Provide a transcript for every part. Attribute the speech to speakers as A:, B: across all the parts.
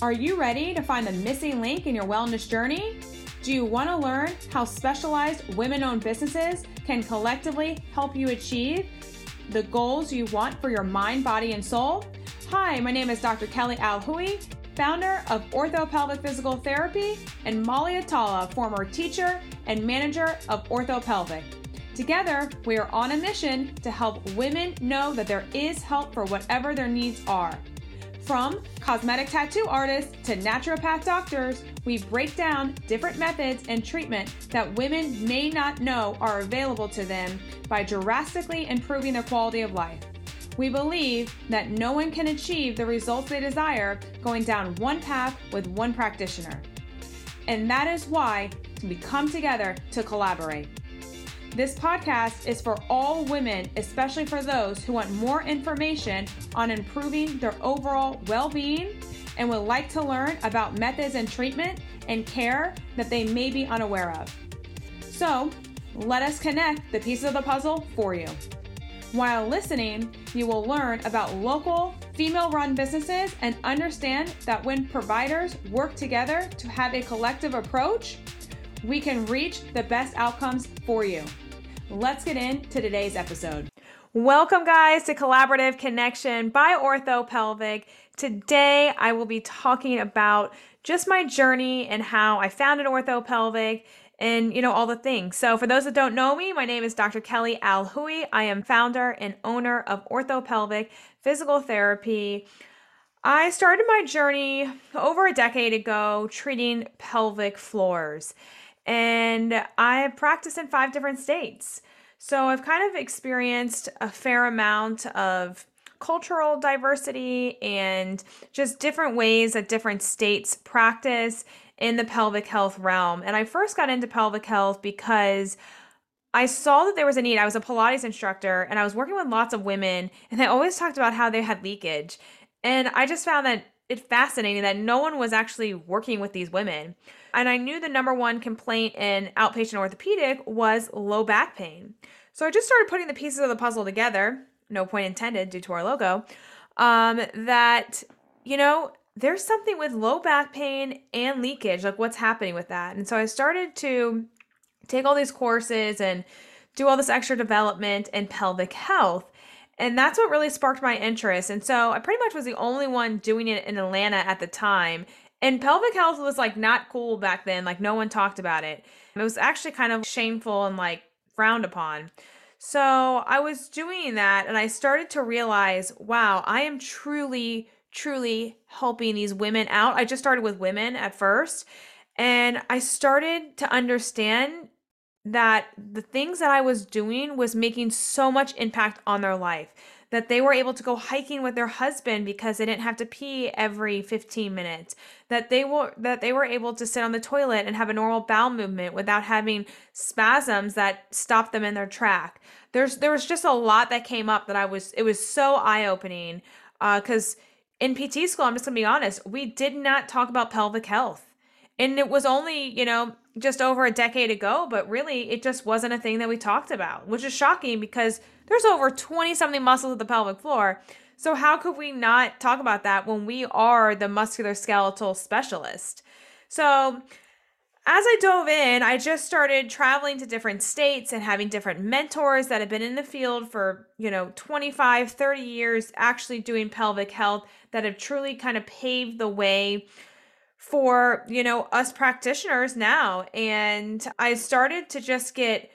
A: Are you ready to find the missing link in your wellness journey? Do you want to learn how specialized women owned businesses can collectively help you achieve the goals you want for your mind, body, and soul? Hi, my name is Dr. Kelly Alhooie, founder of Orthopelvic Physical Therapy, and Molly Atala, former teacher and manager of Orthopelvic. Together, we are on a mission to help women know that there is help for whatever their needs are. From cosmetic tattoo artists to naturopath doctors, we break down different methods and treatment that women may not know are available to them by drastically improving their quality of life. We believe that no one can achieve the results they desire going down one path with one practitioner. And that is why we come together to collaborate. This podcast is for all women, especially for those who want more information on improving their overall well being and would like to learn about methods and treatment and care that they may be unaware of. So, let us connect the pieces of the puzzle for you. While listening, you will learn about local female run businesses and understand that when providers work together to have a collective approach, we can reach the best outcomes for you. Let's get into today's episode. Welcome, guys, to Collaborative Connection by Orthopelvic. Today, I will be talking about just my journey and how I founded Orthopelvic and you know all the things. So for those that don't know me, my name is Dr. Kelly Alhooie. I am founder and owner of Orthopelvic Physical Therapy. I started my journey over a decade ago treating pelvic floors. And I practice in five different states. So I've kind of experienced a fair amount of cultural diversity and just different ways that different states practice in the pelvic health realm. And I first got into pelvic health because I saw that there was a need. I was a Pilates instructor and I was working with lots of women, and they always talked about how they had leakage. And I just found that it fascinating that no one was actually working with these women. And I knew the number one complaint in outpatient orthopedic was low back pain. So I just started putting the pieces of the puzzle together, no point intended due to our logo, um, that, you know, there's something with low back pain and leakage, like what's happening with that. And so I started to take all these courses and do all this extra development in pelvic health. And that's what really sparked my interest. And so I pretty much was the only one doing it in Atlanta at the time. And pelvic health was like not cool back then, like no one talked about it. It was actually kind of shameful and like frowned upon. So I was doing that and I started to realize, wow, I am truly truly helping these women out. I just started with women at first, and I started to understand that the things that I was doing was making so much impact on their life. That they were able to go hiking with their husband because they didn't have to pee every 15 minutes. That they were that they were able to sit on the toilet and have a normal bowel movement without having spasms that stopped them in their track. There's there was just a lot that came up that I was it was so eye opening because uh, in PT school, I'm just gonna be honest, we did not talk about pelvic health. And it was only, you know, just over a decade ago, but really it just wasn't a thing that we talked about, which is shocking because there's over 20 something muscles of the pelvic floor. So, how could we not talk about that when we are the musculoskeletal specialist? So, as I dove in, I just started traveling to different states and having different mentors that have been in the field for, you know, 25, 30 years actually doing pelvic health that have truly kind of paved the way for, you know, us practitioners now. And I started to just get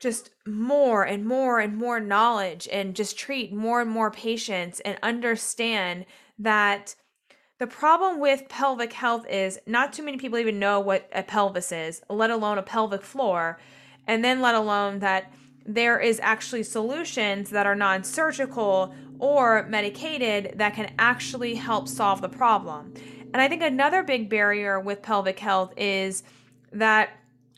A: just more and more and more knowledge and just treat more and more patients and understand that the problem with pelvic health is not too many people even know what a pelvis is, let alone a pelvic floor, and then let alone that there is actually solutions that are non surgical or medicated that can actually help solve the problem. And I think another big barrier with pelvic health is that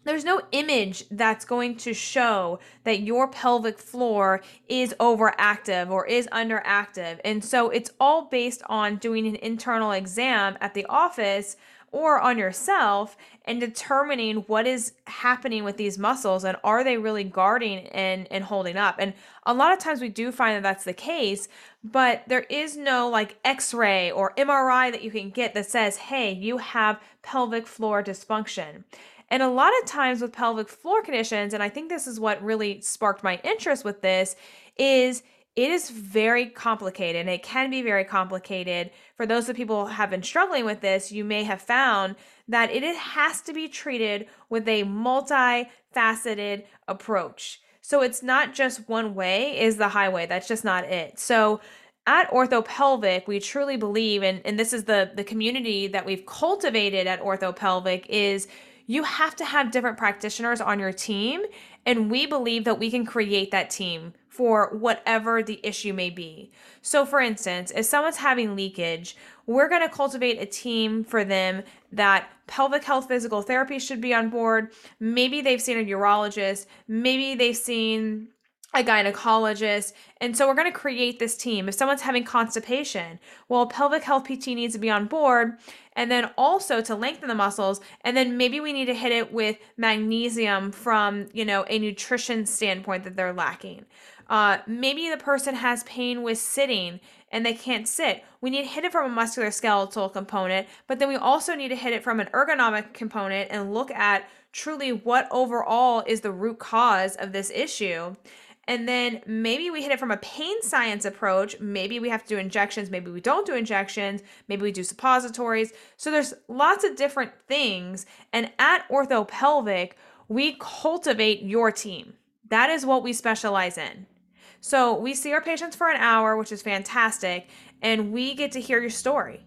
A: there's no image that's going to show that your pelvic floor is overactive or is underactive. And so it's all based on doing an internal exam at the office or on yourself and determining what is happening with these muscles and are they really guarding and, and holding up. And a lot of times we do find that that's the case, but there is no like x ray or MRI that you can get that says, hey, you have pelvic floor dysfunction. And a lot of times with pelvic floor conditions, and I think this is what really sparked my interest with this, is it is very complicated and it can be very complicated. For those of people who have been struggling with this, you may have found that it has to be treated with a multifaceted approach. So it's not just one way is the highway. That's just not it. So at orthopelvic we truly believe and, and this is the the community that we've cultivated at orthopelvic is you have to have different practitioners on your team and we believe that we can create that team for whatever the issue may be. So, for instance, if someone's having leakage, we're going to cultivate a team for them that pelvic health physical therapy should be on board. Maybe they've seen a urologist, maybe they've seen a gynecologist. And so we're going to create this team. If someone's having constipation, well, pelvic health PT needs to be on board. And then also to lengthen the muscles. And then maybe we need to hit it with magnesium from, you know, a nutrition standpoint that they're lacking. Uh, maybe the person has pain with sitting and they can't sit. We need to hit it from a muscular skeletal component, but then we also need to hit it from an ergonomic component and look at truly what overall is the root cause of this issue. And then maybe we hit it from a pain science approach. Maybe we have to do injections. Maybe we don't do injections. Maybe we do suppositories. So there's lots of different things. And at OrthoPelvic, we cultivate your team. That is what we specialize in. So we see our patients for an hour, which is fantastic, and we get to hear your story.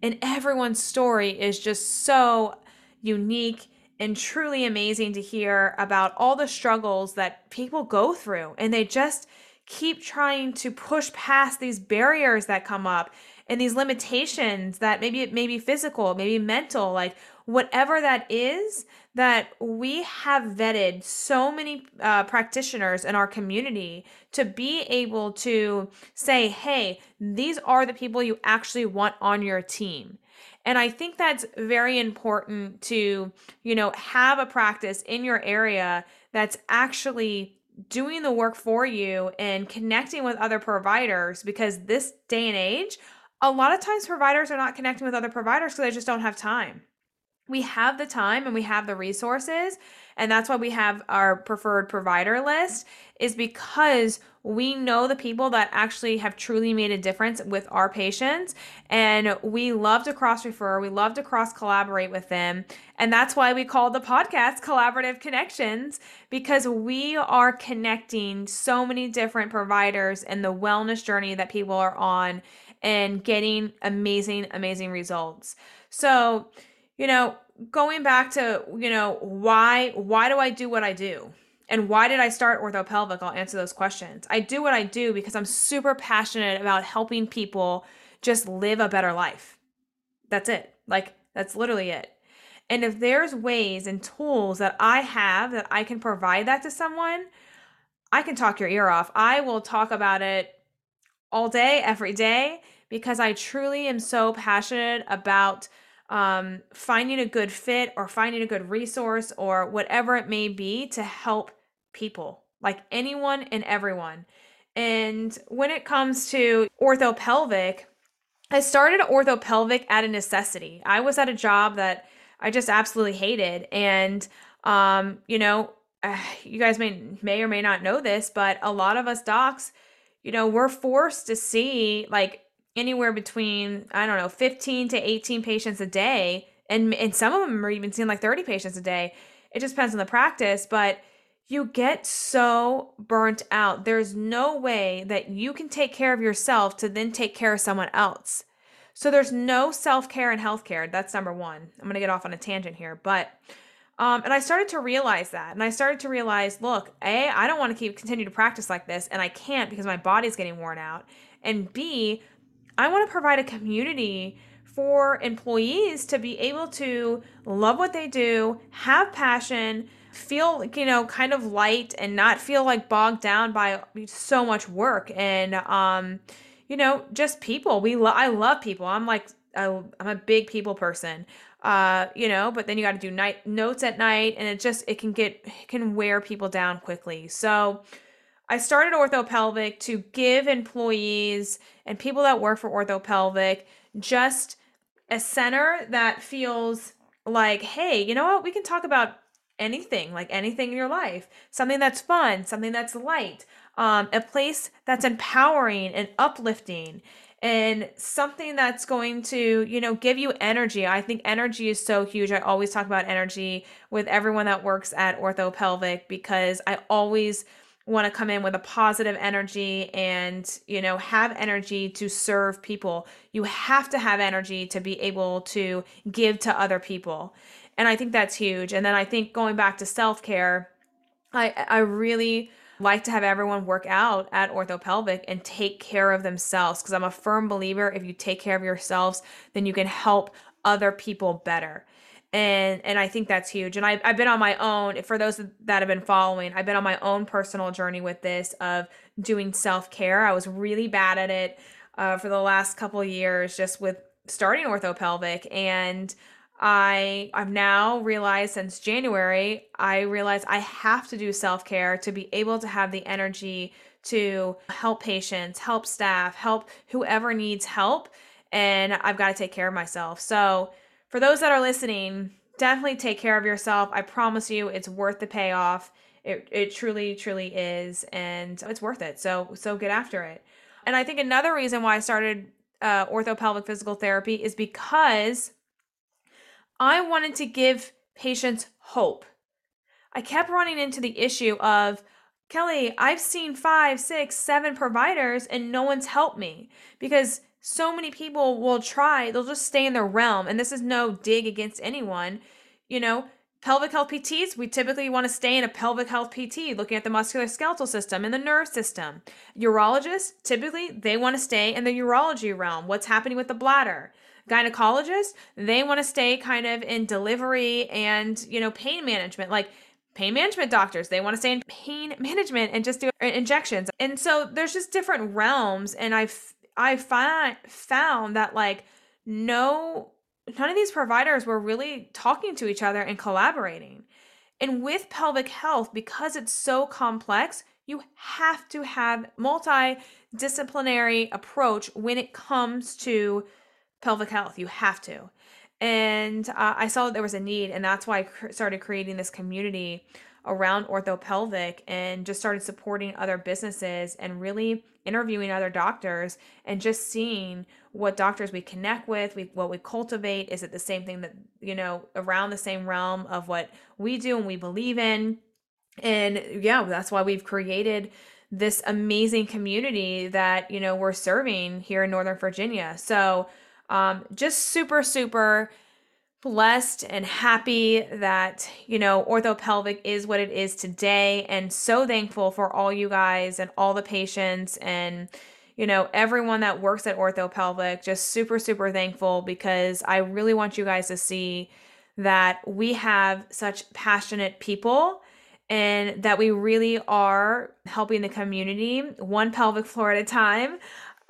A: And everyone's story is just so unique and truly amazing to hear about all the struggles that people go through. And they just keep trying to push past these barriers that come up and these limitations that maybe it may be physical, maybe mental, like whatever that is, that we have vetted so many uh, practitioners in our community to be able to say, hey, these are the people you actually want on your team. And I think that's very important to, you know, have a practice in your area that's actually doing the work for you and connecting with other providers because this day and age, a lot of times providers are not connecting with other providers because they just don't have time. We have the time and we have the resources and that's why we have our preferred provider list is because we know the people that actually have truly made a difference with our patients and we love to cross refer we love to cross collaborate with them and that's why we call the podcast collaborative connections because we are connecting so many different providers in the wellness journey that people are on and getting amazing amazing results so you know, going back to, you know, why why do I do what I do? And why did I start orthopelvic? I'll answer those questions. I do what I do because I'm super passionate about helping people just live a better life. That's it. Like that's literally it. And if there's ways and tools that I have that I can provide that to someone, I can talk your ear off. I will talk about it all day, every day, because I truly am so passionate about um, finding a good fit or finding a good resource or whatever it may be to help people, like anyone and everyone. And when it comes to orthopelvic, I started orthopelvic at a necessity. I was at a job that I just absolutely hated. And, um, you know, uh, you guys may, may or may not know this, but a lot of us docs, you know, we're forced to see like anywhere between I don't know 15 to 18 patients a day and and some of them are even seeing like 30 patients a day. It just depends on the practice, but you get so burnt out. There's no way that you can take care of yourself to then take care of someone else. So there's no self-care in healthcare. That's number 1. I'm going to get off on a tangent here, but um, and I started to realize that. And I started to realize, look, A, I don't want to keep continue to practice like this, and I can't because my body's getting worn out. And B, I want to provide a community for employees to be able to love what they do, have passion, feel, you know, kind of light and not feel like bogged down by so much work and um you know, just people. We lo- I love people. I'm like I, I'm a big people person. uh, you know, but then you got to do night notes at night and it just it can get it can wear people down quickly. So I started orthopelvic to give employees and people that work for orthopelvic just a center that feels like, hey, you know what? We can talk about anything, like anything in your life, something that's fun, something that's light, um, a place that's empowering and uplifting and something that's going to you know give you energy. I think energy is so huge. I always talk about energy with everyone that works at orthopelvic because i always want to come in with a positive energy and you know have energy to serve people. You have to have energy to be able to give to other people. And i think that's huge. And then i think going back to self-care i i really like to have everyone work out at orthopelvic and take care of themselves because i'm a firm believer if you take care of yourselves then you can help other people better and and I think that's huge. And I, I've been on my own. For those that have been following, I've been on my own personal journey with this of doing self care. I was really bad at it uh, for the last couple years, just with starting orthopelvic, and I I've now realized since January, I realized I have to do self care to be able to have the energy to help patients, help staff, help whoever needs help, and I've got to take care of myself. So for those that are listening, definitely take care of yourself. I promise you, it's worth the payoff. It, it truly, truly is, and it's worth it. So, so get after it. And I think another reason why I started uh, orthopelvic physical therapy is because I wanted to give patients hope. I kept running into the issue of, Kelly, I've seen five, six, seven providers and no one's helped me because so many people will try, they'll just stay in their realm. And this is no dig against anyone. You know, pelvic health PTs, we typically want to stay in a pelvic health PT, looking at the musculoskeletal system and the nerve system. Urologists, typically, they want to stay in the urology realm. What's happening with the bladder? Gynecologists, they want to stay kind of in delivery and, you know, pain management. Like, pain management doctors they want to stay in pain management and just do injections and so there's just different realms and i've I find found that like no none of these providers were really talking to each other and collaborating. And with pelvic health, because it's so complex, you have to have multidisciplinary approach when it comes to pelvic health. You have to. And uh, I saw that there was a need, and that's why I cr- started creating this community around orthopelvic and just started supporting other businesses and really interviewing other doctors and just seeing what doctors we connect with, we what we cultivate. Is it the same thing that, you know, around the same realm of what we do and we believe in? And yeah, that's why we've created this amazing community that, you know, we're serving here in Northern Virginia. So um, just super, super blessed and happy that, you know, orthopelvic is what it is today and so thankful for all you guys and all the patients and you know, everyone that works at orthopelvic. Just super super thankful because I really want you guys to see that we have such passionate people and that we really are helping the community one pelvic floor at a time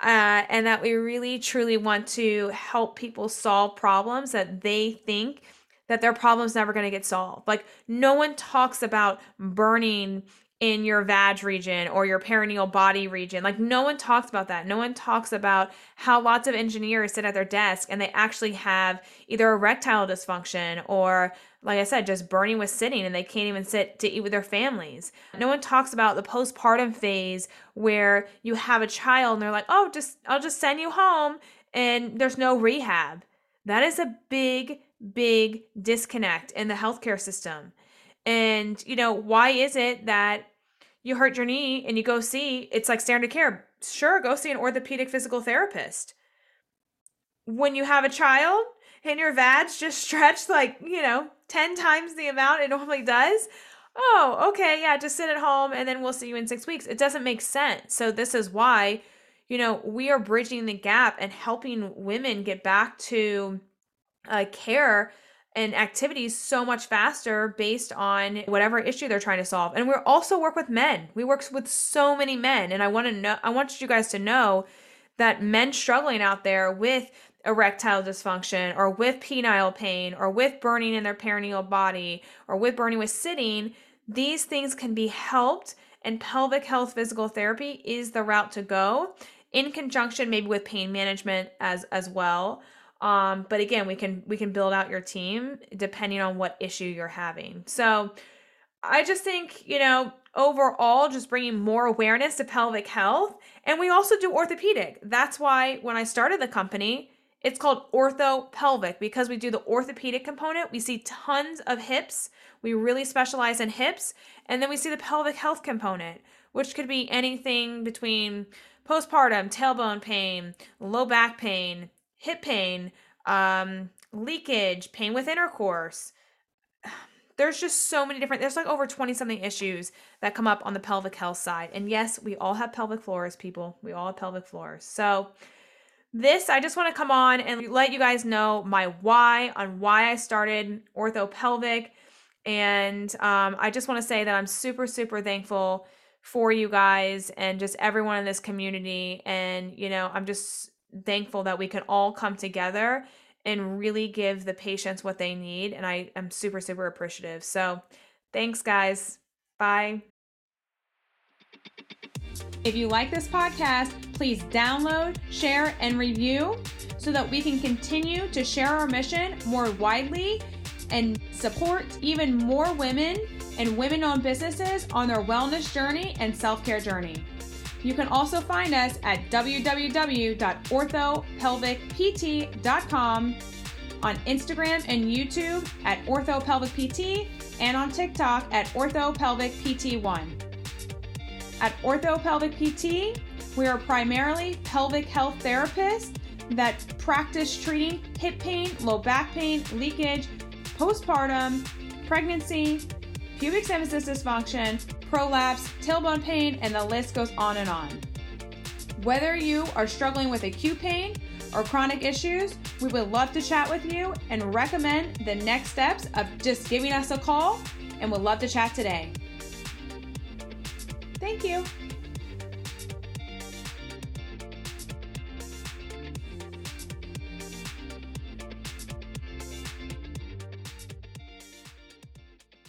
A: uh, and that we really truly want to help people solve problems that they think that their problem's never going to get solved. Like no one talks about burning in your vag region or your perineal body region. Like no one talks about that. No one talks about how lots of engineers sit at their desk and they actually have either erectile dysfunction or like I said, just burning with sitting and they can't even sit to eat with their families. No one talks about the postpartum phase where you have a child and they're like, "Oh, just I'll just send you home and there's no rehab." That is a big big disconnect in the healthcare system. And, you know, why is it that you hurt your knee and you go see, it's like standard care. Sure, go see an orthopedic physical therapist. When you have a child and your vag's just stretched like, you know, 10 times the amount it normally does, oh, okay, yeah, just sit at home and then we'll see you in six weeks. It doesn't make sense. So, this is why, you know, we are bridging the gap and helping women get back to uh, care and activities so much faster based on whatever issue they're trying to solve. And we also work with men. We work with so many men and I want to know I want you guys to know that men struggling out there with erectile dysfunction or with penile pain or with burning in their perineal body or with burning with sitting, these things can be helped and pelvic health physical therapy is the route to go in conjunction maybe with pain management as as well. Um, but again, we can we can build out your team depending on what issue you're having. So I just think, you know, overall just bringing more awareness to pelvic health and we also do orthopedic. That's why when I started the company, it's called ortho pelvic because we do the orthopedic component. We see tons of hips. We really specialize in hips. And then we see the pelvic health component, which could be anything between postpartum, tailbone pain, low back pain, hip pain, um, leakage, pain with intercourse. There's just so many different, there's like over 20 something issues that come up on the pelvic health side. And yes, we all have pelvic floors, people. We all have pelvic floors. So, this, I just want to come on and let you guys know my why on why I started orthopelvic. And um, I just want to say that I'm super, super thankful for you guys and just everyone in this community. And, you know, I'm just thankful that we can all come together and really give the patients what they need. And I am super, super appreciative. So thanks, guys. Bye. If you like this podcast, please download, share, and review so that we can continue to share our mission more widely and support even more women and women owned businesses on their wellness journey and self care journey. You can also find us at www.orthopelvicpt.com, on Instagram and YouTube at OrthoPelvicPT, and on TikTok at OrthoPelvicPT1. At OrthoPelvic PT, we are primarily pelvic health therapists that practice treating hip pain, low back pain, leakage, postpartum, pregnancy, pubic symphysis dysfunction, prolapse, tailbone pain, and the list goes on and on. Whether you are struggling with acute pain or chronic issues, we would love to chat with you and recommend the next steps of just giving us a call and we'd love to chat today. Thank you.